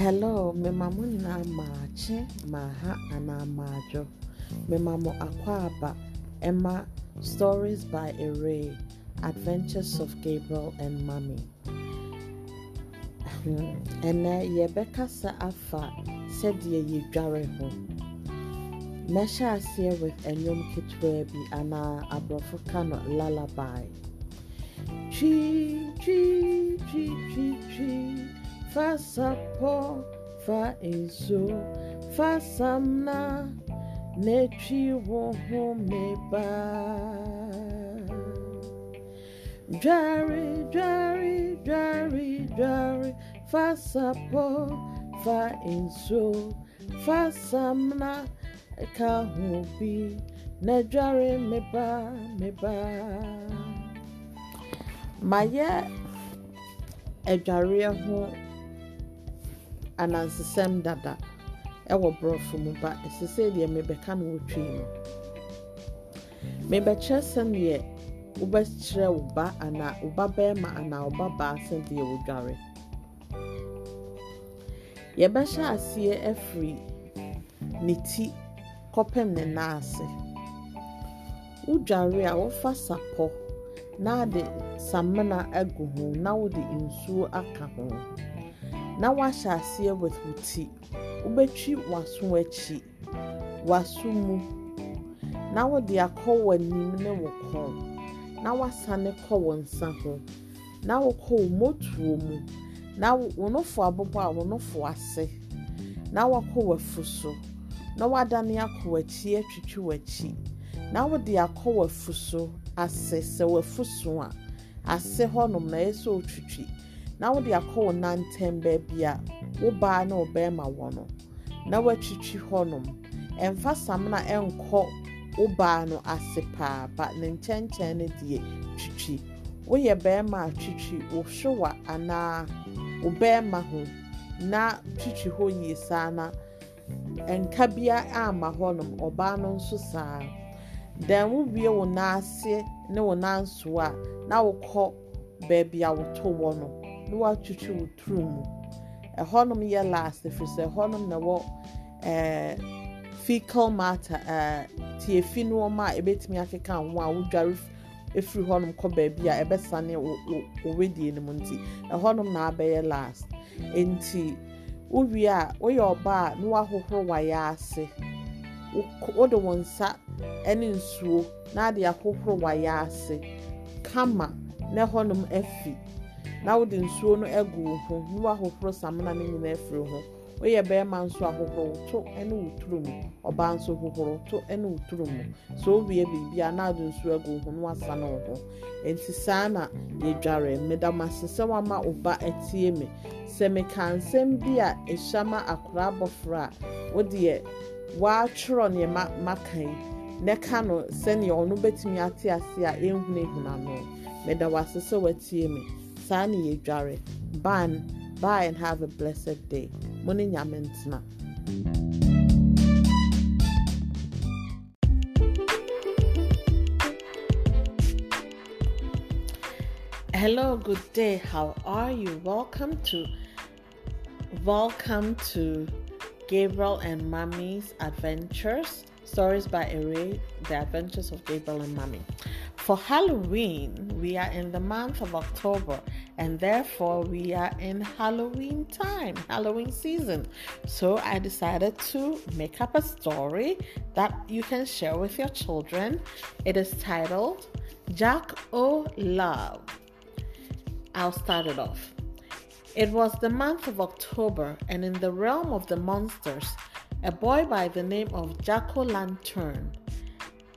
Hello, me mamu na maache, maha ana majo. Me mamu akwaba, Emma, Stories by Array, Adventures of Gabriel and Mommy. Ɛnɛ yɛbɛkasa afa sɛdeɛ yɛdware ho. Mɛhyɛ aseɛ with nnwom ketewa bi anaa lullaby. Twi twi twi twi twi fa sapɔ fa nsuo fa samna n'etwi wo ho meba. Dware dware dware dware fa sapɔ fa nsuo fa samna ka ho bi. Meba meba. Mayɛ adwareɛ ho anansesɛm dada ɛwɔ borɔfo mu ba ɛsɛ sɛ deɛ mebɛka no wɔ twi mu. Mebɛkyerɛ sɛneɛ wobɛkyerɛ wo ba anaa wo ba bɛrima anaa wo ba baa sɛdeɛ wodware. Yɛbɛhyɛ aseɛ afiri ne ti kɔpem ne nan ase. Wodware a wofa sapɔ na ade samina agu ho na wode nsuo aka ho. Na wahyɛ aseɛ with wo ti. Wobɛtwi w'aso akyi, w'aso mu. Na wode akɔ w'anim ne wo kɔn. Na wasane kɔ wo nsa ho. Na wokɔ wo mmɔtoɔ mu. Na wo nofo abobɔ a wo nofo ase. Na wakɔ w'afu so. Na wadane akɔ w'akyi atwitwi w'akyi. Na wode akɔ w'afu so ase sɛ w'afu so a ase hɔnom na ɛyɛ otwitwi. Na wode akɔ wo nan ntam baabi a wo baa ne wo bɛrima wɔ no. Na watwitwi hɔnom. Ɛmfa samina ɛnkɔ wo baa no ase paa but ne nkyɛnkyɛn no deɛ twitwi. Woyɛ bɛrima a twitwi wo hwewa anaa wo ho na twitwi hɔ yie saa na nka bia amma hɔnom ɔbaa no nso saa. Dan wo nan ase ne wo nan so a na wokɔ baabi a woto wɔ no na watwitwi wo turu mu. Ɛhɔnom yɛ last ɛfiri sɛ ɛhɔnom na ɛwɔ ɛɛ fecal matter ɛɛ tiefi nneɛma a ebetumi akeka ho a wodware efiri hɔnom kɔ baabi a ɛbɛsane wo wo wo wedeɛ no mu nti ɛhɔnom na abɛyɛ last. Nti wowie a woyɛ ɔbaa na wahohoro w'ayɛ ase. Wode wo nsa ɛne nsuo na ade ahohoro w'ayɛ ase kama na hɔnom afi. Na wode nsuo no agu wo ho na wahohoro samina no nyinaa afiri ho. Woyɛ bɛrima nso a hohoro wo to ne wo turu mu. Ɔbaa nso hohoro to ne wo turu mu. Sɛ wowie biribi na ade nsuo agu wo ho na wasane wo ho. Nti saa na yɛdware. Meda mo ase sɛ wo ba atie me. Sɛ meka nsɛm bi a ɛhyɛ ma akwadaa abɔfra a wodeɛ watwerɛ nea maka yi na ka no sɛnea ɔno bɛtumi ate ase a ɛnhunahuna no. Meda wo ase me. Saa na yɛdware. Bye, and have a blessed day. Mo ne Nyame. Hello, good day. How are you? Welcome to Welcome to Gabriel and Mommy's Adventures. Stories by Array, The Adventures of Gabriel and Mommy. For Halloween, we are in the month of October and therefore we are in Halloween time, Halloween season. So I decided to make up a story that you can share with your children. It is titled Jack O' Love. I'll start it off. It was the month of October, and in the realm of the monsters, a boy by the name of Jack O' Lantern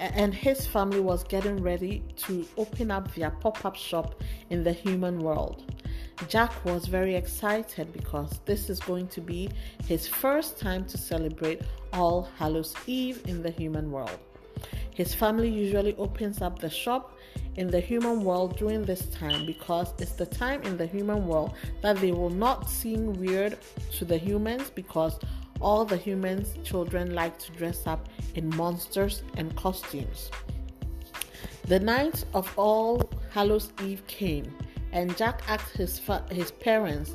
and his family was getting ready to open up their pop up shop in the human world. Jack was very excited because this is going to be his first time to celebrate All Hallows Eve in the human world. His family usually opens up the shop in the human world during this time because it's the time in the human world that they will not seem weird to the humans because all the humans children like to dress up in monsters and costumes. The night of All Hallows Eve came, and Jack asked his fa- his parents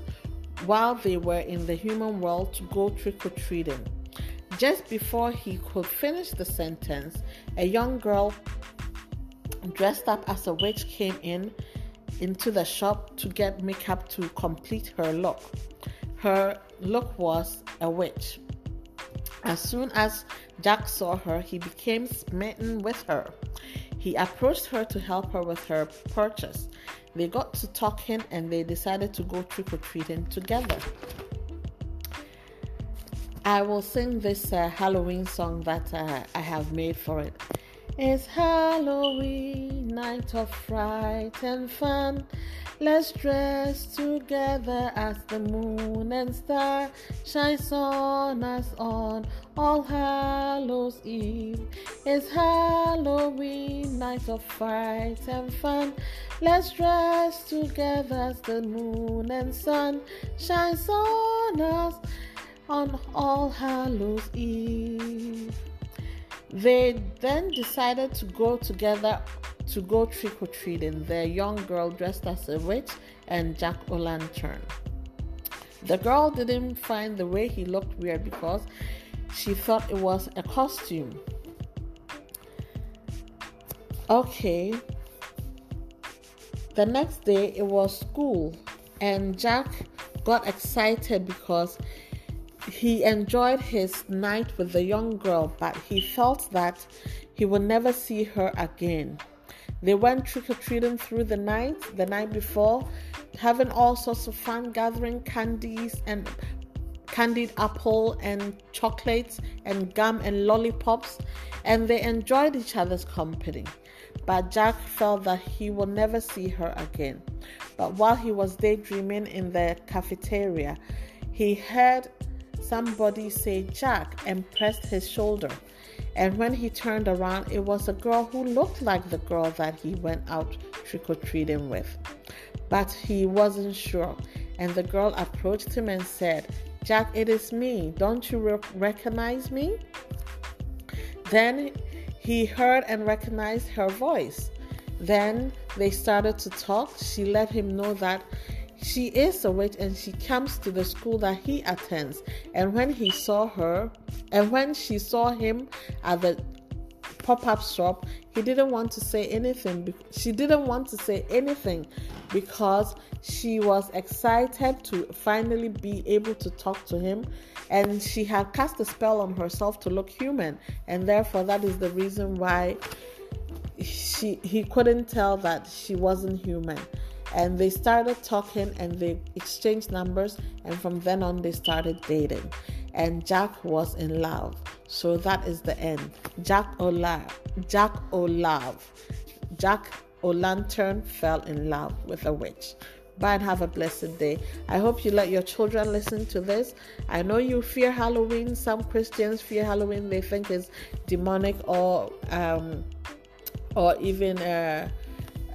while they were in the human world to go trick or treating. Just before he could finish the sentence, a young girl dressed up as a witch came in into the shop to get makeup to complete her look. Her look was a witch. As soon as Jack saw her, he became smitten with her. He approached her to help her with her purchase. They got to talking and they decided to go trick or treating together. I will sing this uh, Halloween song that uh, I have made for it. It's Halloween, night of fright and fun. Let's dress together as the moon and star shines on us on All Hallows Eve. It's Halloween, night of fright and fun. Let's dress together as the moon and sun shines on us on All Hallows Eve. They then decided to go together to go trick or treating. The young girl dressed as a witch and Jack O'Lantern. The girl didn't find the way he looked weird because she thought it was a costume. Okay. The next day it was school, and Jack got excited because he enjoyed his night with the young girl, but he felt that he would never see her again. They went trick or treating through the night, the night before, having all sorts of fun, gathering candies and candied apple and chocolates and gum and lollipops, and they enjoyed each other's company. But Jack felt that he would never see her again. But while he was daydreaming in the cafeteria, he heard somebody say Jack and pressed his shoulder. And when he turned around, it was a girl who looked like the girl that he went out trick or treating with. But he wasn't sure. And the girl approached him and said, Jack, it is me. Don't you re- recognize me? Then he heard and recognized her voice. Then they started to talk. She let him know that she is a witch and she comes to the school that he attends. And when he saw her, and when she saw him at the pop up shop, he didn't want to say anything. She didn't want to say anything because she was excited to finally be able to talk to him. And she had cast a spell on herself to look human. And therefore, that is the reason why she he couldn't tell that she wasn't human and they started talking and they exchanged numbers and from then on they started dating and jack was in love so that is the end jack olav jack olav jack o'lantern fell in love with a witch Bye and have a blessed day. I hope you let your children listen to this. I know you fear Halloween. Some Christians fear Halloween. They think it's demonic or um, or even uh,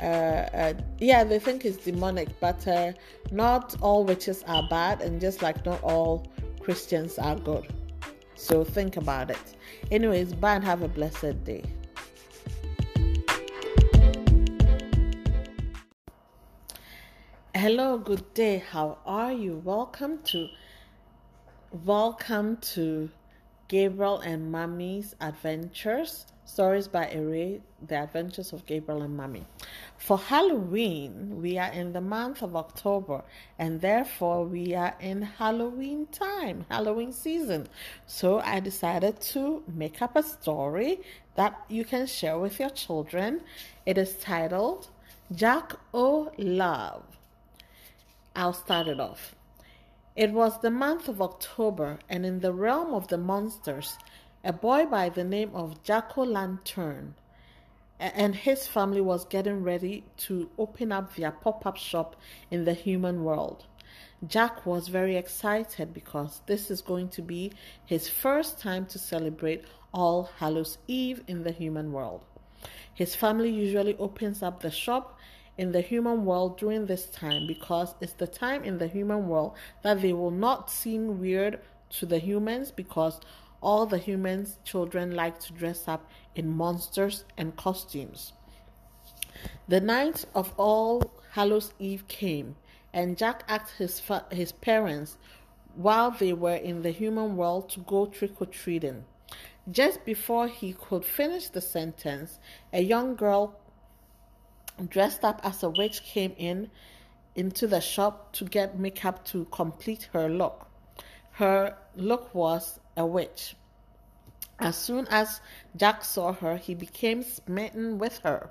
uh, uh, yeah, they think it's demonic, but uh, not all witches are bad, and just like not all Christians are good. So think about it. Anyways, bye and have a blessed day. Hello, good day. How are you? Welcome to welcome to Gabriel and Mommy's Adventures. Stories by Array, The Adventures of Gabriel and Mommy. For Halloween, we are in the month of October, and therefore we are in Halloween time, Halloween season. So I decided to make up a story that you can share with your children. It is titled Jack O' Love. I'll start it off. It was the month of October, and in the realm of the monsters, a boy by the name of Jack O' Lantern and his family was getting ready to open up their pop up shop in the human world. Jack was very excited because this is going to be his first time to celebrate All Hallows Eve in the human world. His family usually opens up the shop in the human world during this time because it's the time in the human world that they will not seem weird to the humans because all the humans' children like to dress up in monsters and costumes. The night of All Hallows Eve came, and Jack asked his, fa- his parents while they were in the human world to go trick or treating. Just before he could finish the sentence, a young girl dressed up as a witch came in into the shop to get makeup to complete her look. Her look was a witch. As soon as Jack saw her, he became smitten with her.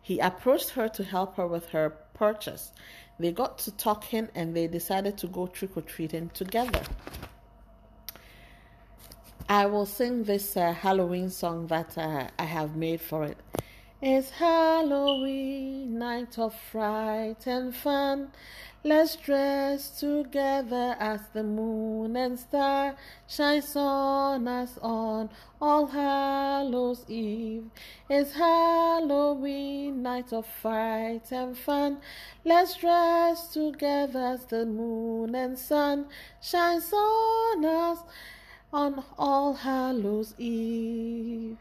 He approached her to help her with her purchase. They got to talking and they decided to go trick or treating together. I will sing this uh, Halloween song that uh, I have made for it. It's Halloween, night of fright and fun. Let's dress together as the moon and star shines on us on All Hallows Eve. It's Halloween, night of fright and fun. Let's dress together as the moon and sun shines on us on All Hallows Eve.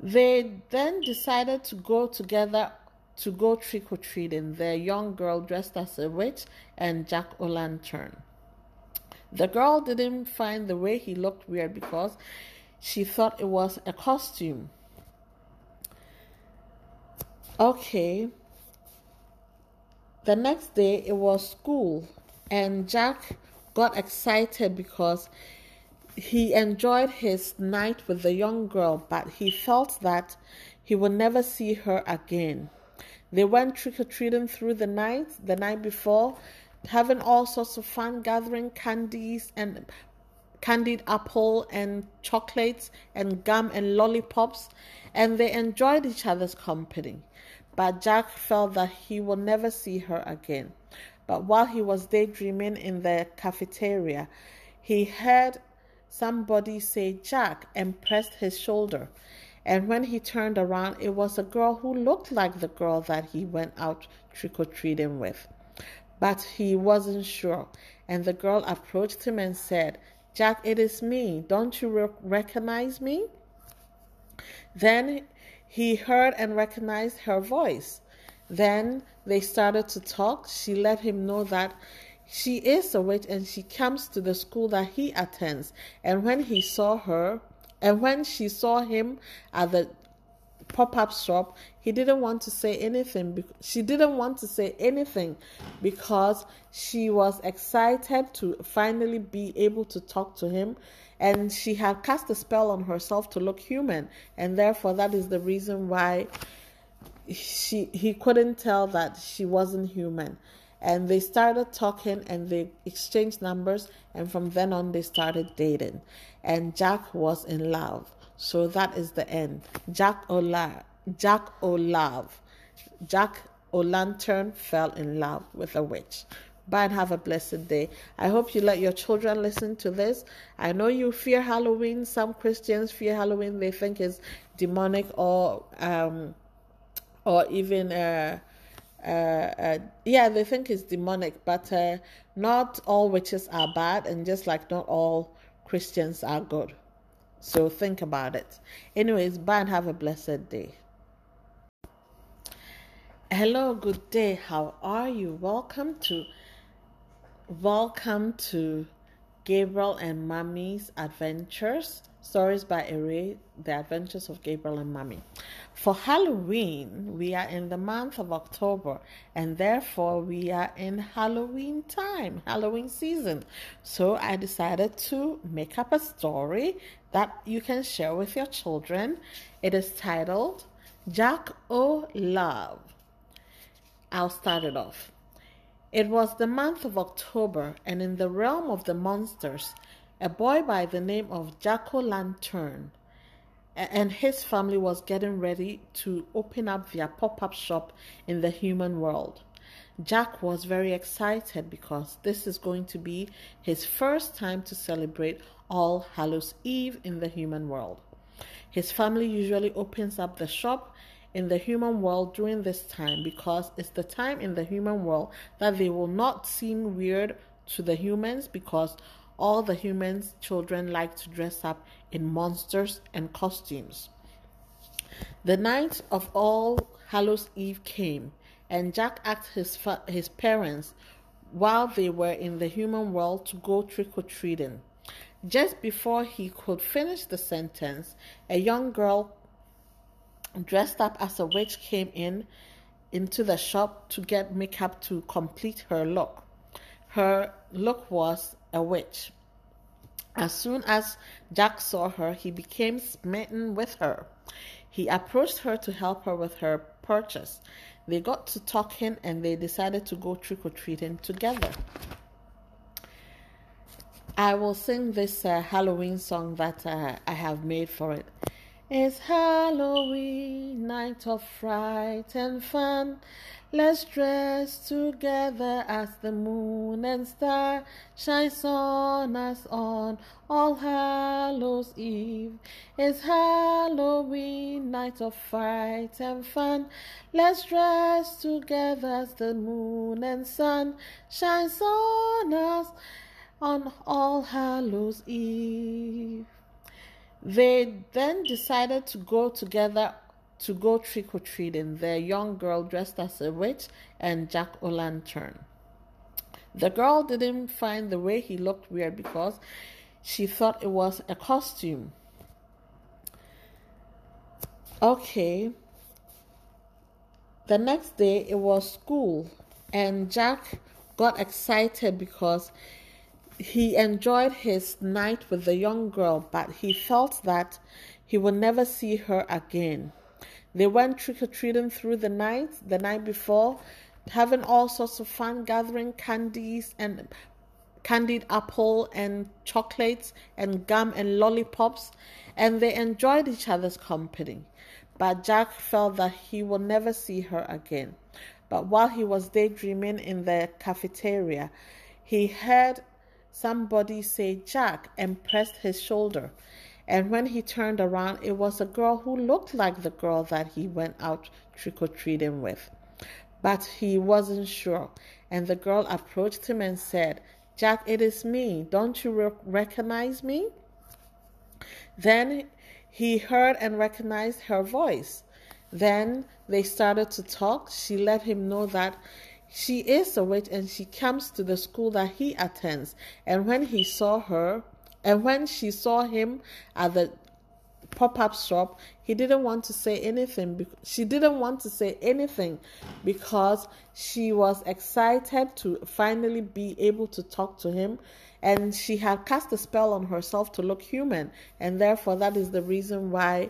They then decided to go together to go trick or treating. The young girl dressed as a witch and Jack o' lantern. The girl didn't find the way he looked weird because she thought it was a costume. Okay. The next day it was school, and Jack got excited because he enjoyed his night with the young girl, but he felt that he would never see her again. They went trick or treating through the night, the night before, having all sorts of fun, gathering candies and candied apple and chocolates and gum and lollipops, and they enjoyed each other's company. But Jack felt that he would never see her again. But while he was daydreaming in the cafeteria, he heard somebody say Jack and pressed his shoulder. And when he turned around, it was a girl who looked like the girl that he went out trick or treating with. But he wasn't sure. And the girl approached him and said, Jack, it is me. Don't you re- recognize me? Then he heard and recognized her voice. Then they started to talk. She let him know that she is a witch and she comes to the school that he attends. And when he saw her, and when she saw him at the pop-up shop, he didn't want to say anything. She didn't want to say anything because she was excited to finally be able to talk to him. And she had cast a spell on herself to look human. And therefore that is the reason why she he couldn't tell that she wasn't human. And they started talking and they exchanged numbers. And from then on they started dating and jack was in love so that is the end jack ola jack olave jack o'lantern fell in love with a witch Bye and have a blessed day. I hope you let your children listen to this. I know you fear Halloween. Some Christians fear Halloween. They think it's demonic or um, or even uh, uh, uh, yeah, they think it's demonic, but uh, not all witches are bad, and just like not all Christians are good. So think about it. Anyways, bye and have a blessed day. Hello, good day. How are you? Welcome to welcome to Gabriel and Mommy's Adventures. Stories by Ere, The Adventures of Gabriel and Mommy. For Halloween, we are in the month of October, and therefore we are in Halloween time, Halloween season. So I decided to make up a story that you can share with your children. It is titled Jack O' Love. I'll start it off. It was the month of October, and in the realm of the monsters, a boy by the name of Jack O' Lantern and his family was getting ready to open up their pop up shop in the human world. Jack was very excited because this is going to be his first time to celebrate All Hallows Eve in the human world. His family usually opens up the shop in the human world during this time because it's the time in the human world that they will not seem weird to the humans because all the humans' children like to dress up in monsters and costumes. The night of All Hallows Eve came, and Jack asked his, fa- his parents while they were in the human world to go trick or treating. Just before he could finish the sentence, a young girl dressed up as a witch came in into the shop to get makeup to complete her look. Her look was a witch. As soon as Jack saw her, he became smitten with her. He approached her to help her with her purchase. They got to talking and they decided to go trick or treating together. I will sing this uh, Halloween song that uh, I have made for it. It's Halloween, night of fright and fun. Let's dress together as the moon and star shines on us on All Hallows Eve. It's Halloween, night of fright and fun. Let's dress together as the moon and sun shines on us on All Hallows Eve. They then decided to go together to go trick or treating, the young girl dressed as a witch and Jack o' lantern. The girl didn't find the way he looked weird because she thought it was a costume. Okay. The next day it was school, and Jack got excited because he enjoyed his night with the young girl, but he felt that he would never see her again. They went trick or treating through the night, the night before, having all sorts of fun, gathering candies and candied apple and chocolates and gum and lollipops, and they enjoyed each other's company. But Jack felt that he would never see her again. But while he was daydreaming in the cafeteria, he heard somebody say Jack and pressed his shoulder. And when he turned around, it was a girl who looked like the girl that he went out trick or treating with. But he wasn't sure. And the girl approached him and said, Jack, it is me. Don't you re- recognize me? Then he heard and recognized her voice. Then they started to talk. She let him know that she is a witch and she comes to the school that he attends. And when he saw her, and when she saw him at the pop-up shop, he didn't want to say anything. She didn't want to say anything because she was excited to finally be able to talk to him and she had cast a spell on herself to look human and therefore that is the reason why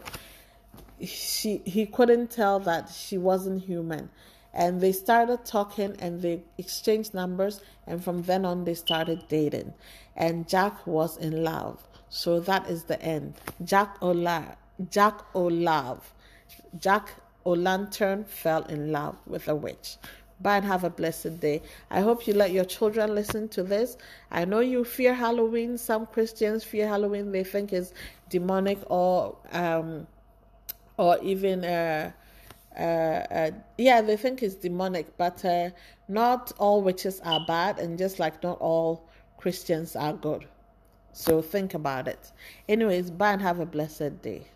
she he couldn't tell that she wasn't human and they started talking and they exchanged numbers and from then on they started dating and jack was in love so that is the end jack ola jack olave jack o'lantern fell in love with a witch Bye and have a blessed day. I hope you let your children listen to this. I know you fear Halloween. Some Christians fear Halloween. They think it's demonic or um, or even uh, uh, uh, yeah, they think it's demonic, but uh, not all witches are bad, and just like not all Christians are good. So think about it. Anyways, bye and have a blessed day.